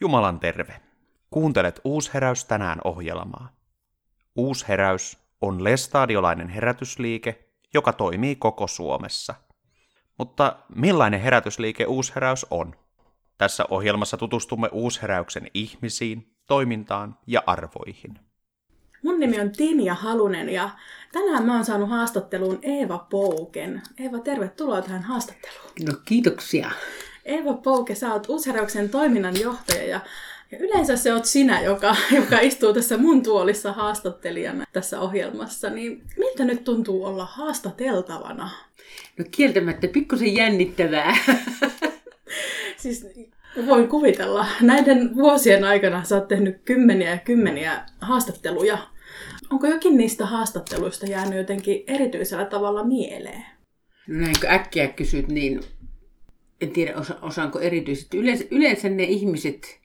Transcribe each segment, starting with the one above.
Jumalan terve. Kuuntelet Uusheräys tänään ohjelmaa. Uusheräys on lestadiolainen herätysliike, joka toimii koko Suomessa. Mutta millainen herätysliike Uusheräys on? Tässä ohjelmassa tutustumme Uusheräyksen ihmisiin, toimintaan ja arvoihin. Mun nimi on Tinja Halunen ja tänään mä oon saanut haastatteluun Eeva Pouken. Eeva, tervetuloa tähän haastatteluun. No kiitoksia. Eeva Pouke, sä oot Uusheräyksen toiminnanjohtaja ja, ja yleensä se oot sinä, joka, joka istuu tässä mun tuolissa haastattelijana tässä ohjelmassa. Niin miltä nyt tuntuu olla haastateltavana? No kieltämättä pikkusen jännittävää. siis voin kuvitella. Näiden vuosien aikana sä oot tehnyt kymmeniä ja kymmeniä haastatteluja. Onko jokin niistä haastatteluista jäänyt jotenkin erityisellä tavalla mieleen? No näin kun äkkiä kysyt, niin en tiedä osa, osaanko erityisesti. Yleensä, yleensä ne ihmiset,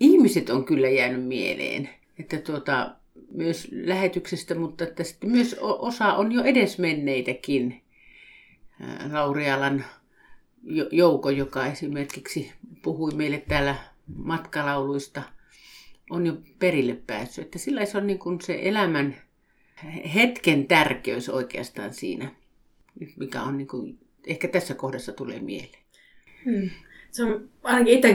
ihmiset on kyllä jäänyt mieleen. Että tuota, myös lähetyksestä, mutta että sitten myös osa on jo edesmenneitäkin. Laurialan Jouko, joka esimerkiksi puhui meille täällä matkalauluista, on jo perille päässyt. Että sillä se on niin kuin se elämän hetken tärkeys oikeastaan siinä, mikä on niin kuin, ehkä tässä kohdassa tulee mieleen. Hmm. Se on, ainakin itse,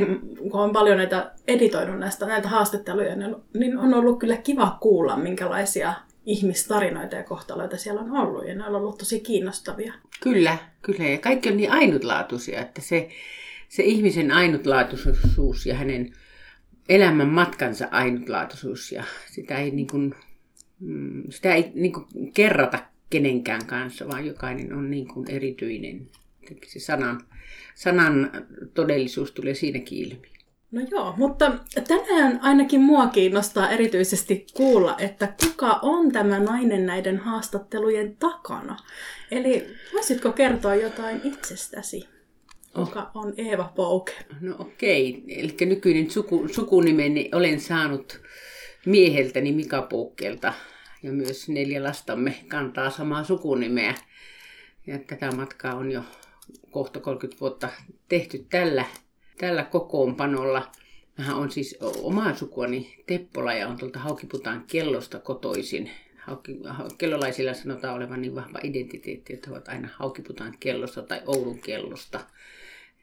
kun olen paljon näitä editoinut näistä, näitä haastatteluja, niin, niin on ollut kyllä kiva kuulla, minkälaisia ihmistarinoita ja kohtaloita siellä on ollut. Ja ne on ollut tosi kiinnostavia. Kyllä, kyllä. Ja kaikki on niin ainutlaatuisia, että se, se ihmisen ainutlaatuisuus ja hänen elämän matkansa ainutlaatuisuus ja sitä ei, niin kuin, mm, sitä ei niin kuin kerrata kenenkään kanssa, vaan jokainen on niin kuin erityinen. Se sanan, sanan todellisuus tulee siinäkin ilmi. No joo, mutta tänään ainakin mua kiinnostaa erityisesti kuulla, että kuka on tämä nainen näiden haastattelujen takana. Eli voisitko kertoa jotain itsestäsi? Kuka on Eeva Pouke? No okei, eli nykyinen suku, sukunimeni olen saanut mieheltäni Mika Poukkelta. Ja myös neljä lastamme kantaa samaa sukunimeä. Ja tätä matkaa on jo kohta 30 vuotta tehty tällä tällä kokoonpanolla. Mä on siis omaa sukuani Teppola ja on tuolta Haukiputaan kellosta kotoisin. Hauki, kellolaisilla sanotaan olevan niin vahva identiteetti, että he ovat aina Haukiputaan kellosta tai Oulun kellosta.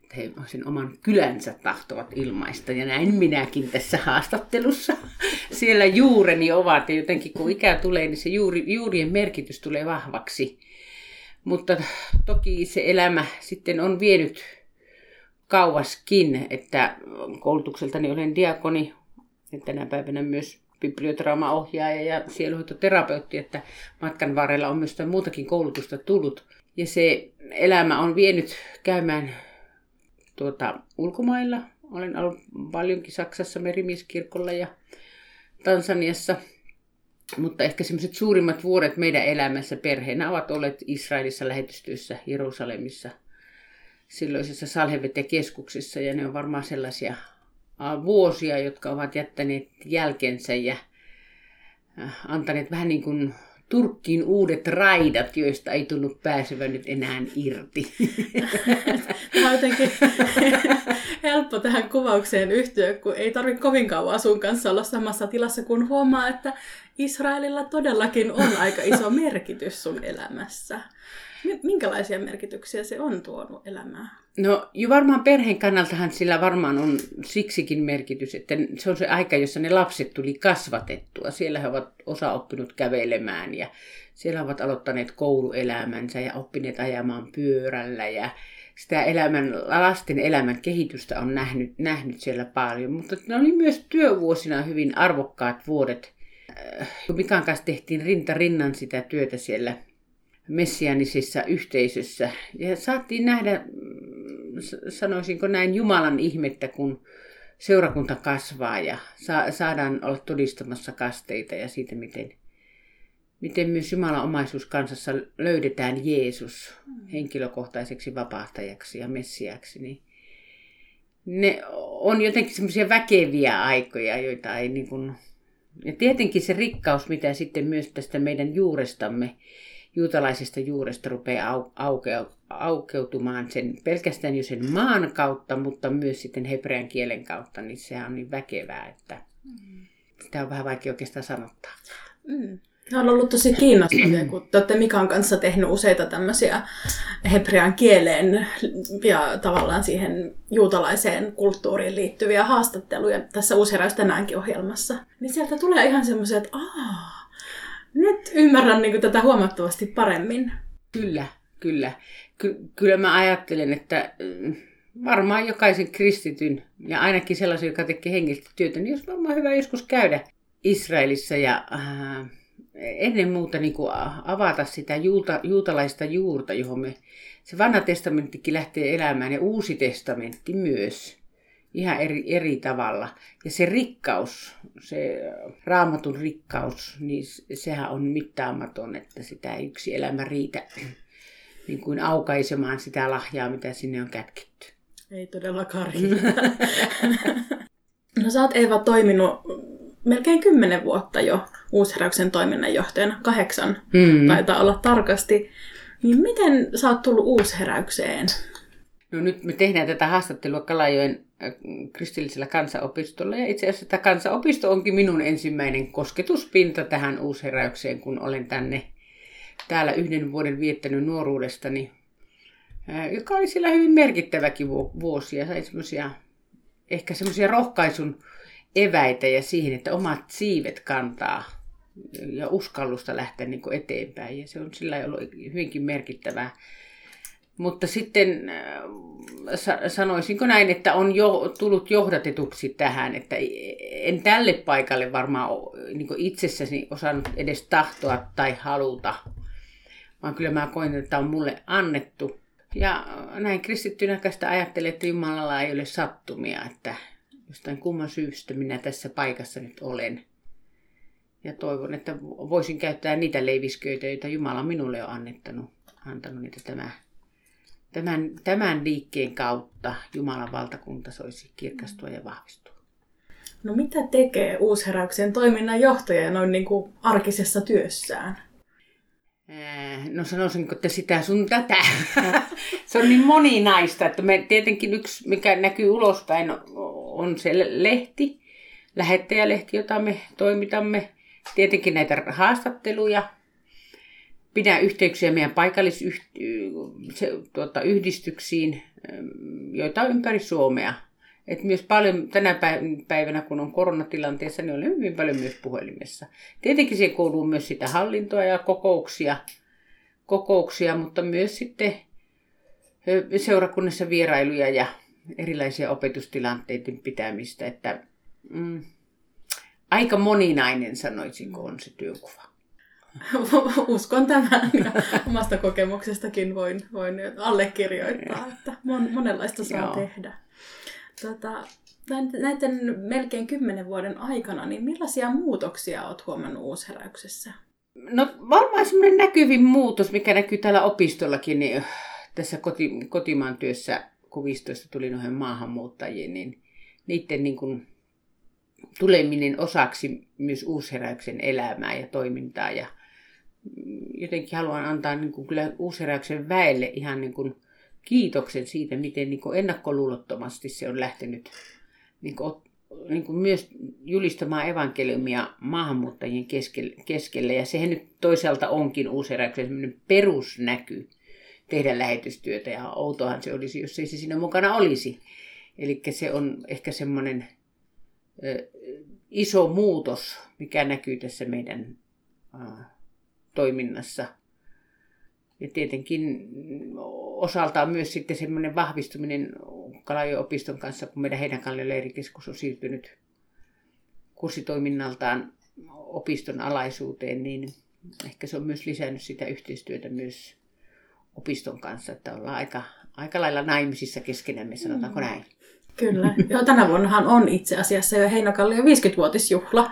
Että he sen oman kylänsä tahtovat ilmaista. Ja näin minäkin tässä haastattelussa. Siellä juureni ovat ja jotenkin kun ikä tulee, niin se juuri, juurien merkitys tulee vahvaksi. Mutta toki se elämä sitten on vienyt kauaskin, että koulutukseltani olen diakoni ja tänä päivänä myös bibliotraumaohjaaja ja sieluhoitoterapeutti, että matkan varrella on myös muutakin koulutusta tullut. Ja se elämä on vienyt käymään tuota, ulkomailla. Olen ollut paljonkin Saksassa merimieskirkolla ja Tansaniassa. Mutta ehkä semmoiset suurimmat vuodet meidän elämässä perheenä ovat olleet Israelissa lähetystyössä Jerusalemissa – silloisessa Salhevete-keskuksessa ja ne on varmaan sellaisia vuosia, jotka ovat jättäneet jälkensä ja antaneet vähän niin kuin Turkkiin uudet raidat, joista ei tunnu pääsevän nyt enää irti. Tämä on jotenkin helppo tähän kuvaukseen yhtyä, kun ei tarvitse kovin kauan asun kanssa olla samassa tilassa, kun huomaa, että Israelilla todellakin on aika iso merkitys sun elämässä. Minkälaisia merkityksiä se on tuonut elämään? No jo varmaan perheen kannaltahan sillä varmaan on siksikin merkitys, että se on se aika, jossa ne lapset tuli kasvatettua. Siellä he ovat osa oppinut kävelemään ja siellä ovat aloittaneet kouluelämänsä ja oppineet ajamaan pyörällä ja sitä elämän, lasten elämän kehitystä on nähnyt, nähnyt siellä paljon. Mutta ne oli myös työvuosina hyvin arvokkaat vuodet. Äh, Mikan kanssa tehtiin rinta rinnan sitä työtä siellä messianisissa yhteisössä. Ja saatiin nähdä, sanoisinko näin, Jumalan ihmettä, kun seurakunta kasvaa ja sa- saadaan olla todistamassa kasteita ja siitä, miten, miten myös Jumalan omaisuus kansassa löydetään Jeesus henkilökohtaiseksi vapahtajaksi ja messiaksi. Niin ne on jotenkin semmoisia väkeviä aikoja, joita ei niin kuin... Ja tietenkin se rikkaus, mitä sitten myös tästä meidän juurestamme juutalaisesta juuresta rupeaa au, aukeu, aukeutumaan sen, pelkästään jo sen maan kautta, mutta myös sitten hebrean kielen kautta, niin se on niin väkevää, että sitä on vähän vaikea oikeastaan sanottaa. Mm. Ne on ollut tosi kiinnostavia, kun te olette Mikan kanssa tehnyt useita tämmöisiä hebrean kieleen ja tavallaan siihen juutalaiseen kulttuuriin liittyviä haastatteluja tässä Uusiheräys tänäänkin ohjelmassa. Niin sieltä tulee ihan semmoisia, että aah, nyt ymmärrän niin tätä huomattavasti paremmin. Kyllä, kyllä. Ky- kyllä mä ajattelen, että mm, varmaan jokaisen kristityn ja ainakin sellaisen, joka tekee hengistä työtä, niin olisi varmaan hyvä joskus käydä Israelissa ja äh, ennen muuta niin kuin avata sitä juuta, juutalaista juurta, johon me, se vanha testamenttikin lähtee elämään ja uusi testamentti myös ihan eri, eri tavalla. Ja se rikkaus, se raamatun rikkaus, niin sehän on mittaamaton, että sitä ei yksi elämä riitä niin kuin aukaisemaan sitä lahjaa, mitä sinne on kätketty. Ei todellakaan riitä. no sä oot Eeva toiminut melkein kymmenen vuotta jo uusheräyksen toiminnanjohtajana, kahdeksan mm. taitaa olla tarkasti. Niin miten sä oot tullut uusheräykseen? No nyt me tehdään tätä haastattelua Kalajoen äh, kristillisellä kansanopistolla. Ja itse asiassa tämä kansanopisto onkin minun ensimmäinen kosketuspinta tähän uusheräykseen, kun olen tänne täällä yhden vuoden viettänyt nuoruudestani, äh, joka oli siellä hyvin merkittäväkin vuosi ja sai semmoisia, ehkä semmoisia rohkaisun eväitä ja siihen, että omat siivet kantaa ja uskallusta lähteä niin eteenpäin. Ja se on sillä ollut hyvinkin merkittävää. Mutta sitten äh, sanoisinko näin, että on jo tullut johdatetuksi tähän, että en tälle paikalle varmaan niin itsessäni osannut edes tahtoa tai haluta, vaan kyllä mä koin, että on mulle annettu. Ja näin kristittynä ajattelen, että Jumalalla ei ole sattumia, että jostain kumman syystä minä tässä paikassa nyt olen. Ja toivon, että voisin käyttää niitä leivisköitä, joita Jumala minulle on annettanut, antanut niitä tämä, tämän, tämän liikkeen kautta Jumalan valtakunta soisi kirkastua ja vahvistua. No mitä tekee uusheräyksen toiminnan johtaja noin niin kuin arkisessa työssään? No sanoisinko, että sitä sun tätä. se on niin moninaista, että me tietenkin yksi, mikä näkyy ulospäin, on se lehti, lähettäjälehti, jota me toimitamme. Tietenkin näitä haastatteluja. Pidän yhteyksiä meidän paikallisyhdistyksiin, joita on ympäri Suomea. Et myös paljon tänä päivänä, kun on koronatilanteessa, niin olen hyvin paljon myös puhelimessa. Tietenkin siihen kuuluu myös sitä hallintoa ja kokouksia, kokouksia mutta myös sitten seurakunnassa vierailuja ja erilaisia opetustilanteiden pitämistä. Että, mm, aika moninainen sanoisinko on se työkuva. Uskon tämän ja omasta kokemuksestakin voin, voin allekirjoittaa, että mon, monenlaista saa Joo. tehdä. Tota, näiden melkein kymmenen vuoden aikana, niin millaisia muutoksia olet huomannut uusheräyksessä? No varmaan semmoinen näkyvin muutos, mikä näkyy täällä opistollakin, niin tässä koti, kotimaan työssä, kun 15 tuli noihin maahanmuuttajiin, niin niiden niin kuin tuleminen osaksi myös uusheräyksen elämää ja toimintaa. Ja jotenkin haluan antaa niin kuin kyllä uusheräyksen väelle ihan niin kuin kiitoksen siitä, miten niin kuin ennakkoluulottomasti se on lähtenyt niin kuin, niin kuin myös julistamaan evankeliumia maahanmuuttajien keskelle, keskelle. Ja sehän nyt toisaalta onkin uuseräyksen perusnäky tehdä lähetystyötä. Ja outohan se olisi, jos ei se siinä mukana olisi. Eli se on ehkä semmoinen iso muutos, mikä näkyy tässä meidän ö, toiminnassa. Ja tietenkin osaltaan myös sitten semmoinen vahvistuminen Kalajoen opiston kanssa, kun meidän heidän leirikeskus on siirtynyt kurssitoiminnaltaan opiston alaisuuteen, niin ehkä se on myös lisännyt sitä yhteistyötä myös opiston kanssa, että ollaan aika, aika lailla naimisissa keskenämme, sanotaanko näin. Kyllä. Joo, tänä vuonnahan on itse asiassa jo Heinokallion 50-vuotisjuhla.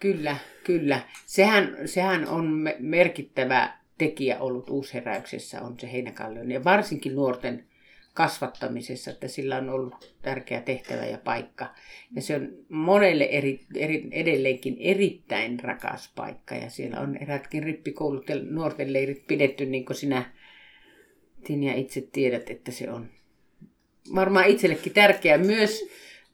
Kyllä, kyllä. Sehän, sehän on merkittävä tekijä ollut uusheräyksessä, on se Heinäkallion ja varsinkin nuorten kasvattamisessa, että sillä on ollut tärkeä tehtävä ja paikka. Ja se on monelle eri, eri, edelleenkin erittäin rakas paikka. Ja siellä on erätkin rippikoulut ja nuorten leirit pidetty, niin kuin sinä Tinja itse tiedät, että se on varmaan itsellekin tärkeä myös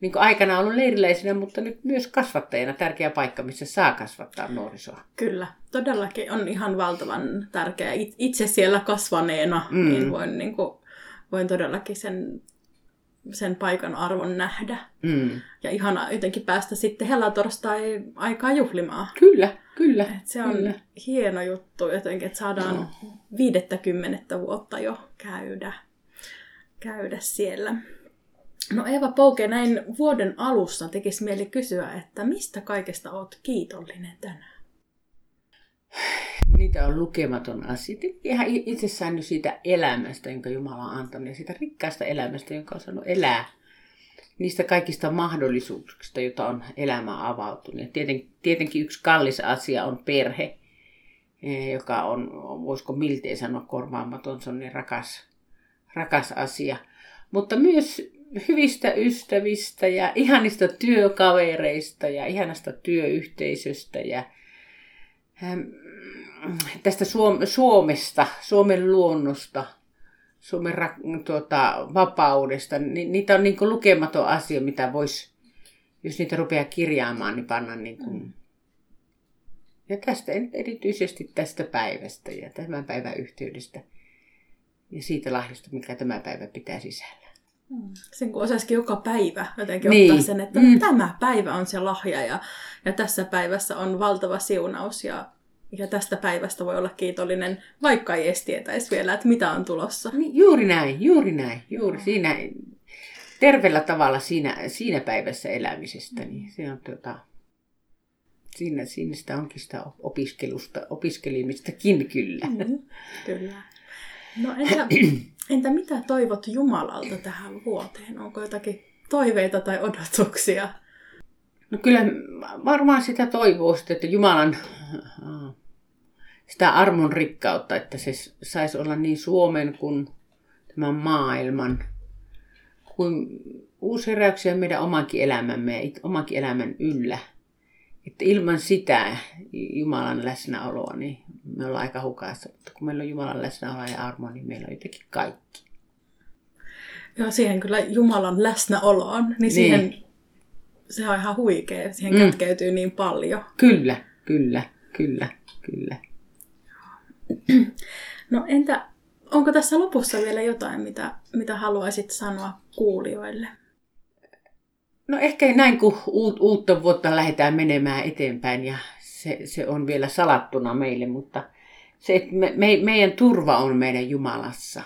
niin aikana ollut leiriläisenä, mutta nyt myös kasvattajana tärkeä paikka, missä saa kasvattaa nuorisoa. Kyllä, todellakin on ihan valtavan tärkeä. Itse siellä kasvaneena mm. niin voin, niin kuin, voin todellakin sen, sen paikan arvon nähdä. Mm. Ja ihana jotenkin päästä sitten hellatorstai aikaa juhlimaan. Kyllä, kyllä. Et se on kyllä. hieno juttu jotenkin, että saadaan no. viidettä kymmenettä vuotta jo käydä, käydä siellä. No Eva Pouke, näin vuoden alussa tekisi mieli kysyä, että mistä kaikesta olet kiitollinen tänään? Niitä on lukematon asia. Ihan itsessään siitä elämästä, jonka Jumala on antanut, ja siitä rikkaasta elämästä, jonka on saanut elää. Niistä kaikista mahdollisuuksista, joita on elämä avautunut. Ja tieten, tietenkin yksi kallis asia on perhe, e, joka on, voisiko miltei sanoa korvaamaton, se on niin rakas, rakas asia. Mutta myös hyvistä ystävistä ja ihanista työkavereista ja ihanasta työyhteisöstä ja ähm, tästä Suomesta, Suomen luonnosta, Suomen tuota, vapaudesta. Ni, niitä on niin lukematon asia, mitä voisi, jos niitä rupeaa kirjaamaan, niin panna niin kuin... Ja tästä erityisesti tästä päivästä ja tämän päivän yhteydestä ja siitä lahjasta, mikä tämä päivä pitää sisällä. Mm. Sen kun osaisikin joka päivä jotenkin niin. ottaa sen, että mm. tämä päivä on se lahja ja, ja tässä päivässä on valtava siunaus ja, ja tästä päivästä voi olla kiitollinen, vaikka ei edes tietäisi vielä, että mitä on tulossa. Niin, juuri näin, juuri näin. Juuri mm. siinä, terveellä tavalla siinä, siinä päivässä elämisestä. Mm. Niin se on tuota, siinä, siinä sitä onkin sitä opiskelusta, opiskelimistakin kyllä. Mm, kyllä. No entä, entä mitä toivot Jumalalta tähän vuoteen? Onko jotakin toiveita tai odotuksia? No kyllä varmaan sitä toivoo että Jumalan sitä armon rikkautta, että se saisi olla niin Suomen kuin tämän maailman, kuin uusheräyksiä meidän omankin elämämme ja omankin elämän yllä – että ilman sitä Jumalan läsnäoloa, niin me ollaan aika hukassa. Mutta kun meillä on Jumalan läsnäoloa ja armoa, niin meillä on jotenkin kaikki. Joo, siihen kyllä Jumalan läsnäoloon, niin, niin. siihen se on ihan huikea. Siihen mm. kätkeytyy niin paljon. Kyllä, kyllä, kyllä, kyllä. No entä, onko tässä lopussa vielä jotain, mitä, mitä haluaisit sanoa kuulijoille? No ehkä näin, kun uutta vuotta lähdetään menemään eteenpäin ja se, se on vielä salattuna meille, mutta se, että me, me, meidän turva on meidän Jumalassa.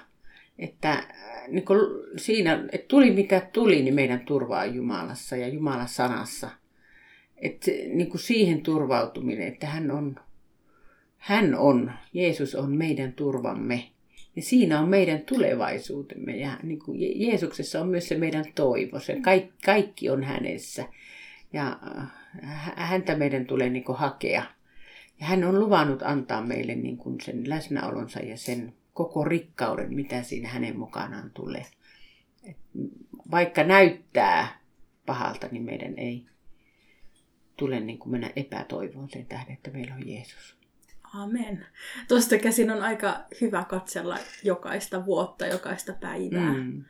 Että äh, niin kuin siinä, että tuli mikä tuli, niin meidän turva on Jumalassa ja Jumalan sanassa. Että niin kuin siihen turvautuminen, että hän on, hän on, Jeesus on meidän turvamme. Ja siinä on meidän tulevaisuutemme ja niin kuin Jeesuksessa on myös se meidän toivo. Se kaikki, kaikki on hänessä ja äh, häntä meidän tulee niin kuin hakea. Ja hän on luvannut antaa meille niin kuin sen läsnäolonsa ja sen koko rikkauden, mitä siinä hänen mukanaan tulee. Et vaikka näyttää pahalta, niin meidän ei tule niin kuin mennä epätoivoon sen tähden, että meillä on Jeesus. Amen. Tuosta käsin on aika hyvä katsella jokaista vuotta, jokaista päivää. Mm.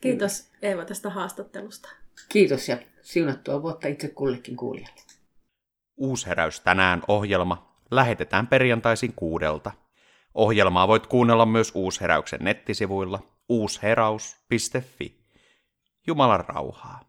Kiitos Eeva tästä haastattelusta. Kiitos ja siunattua vuotta itse kullekin kuulijalle. Uusheräys tänään ohjelma lähetetään perjantaisin kuudelta. Ohjelmaa voit kuunnella myös Uusheräyksen nettisivuilla uusheraus.fi. Jumalan rauhaa.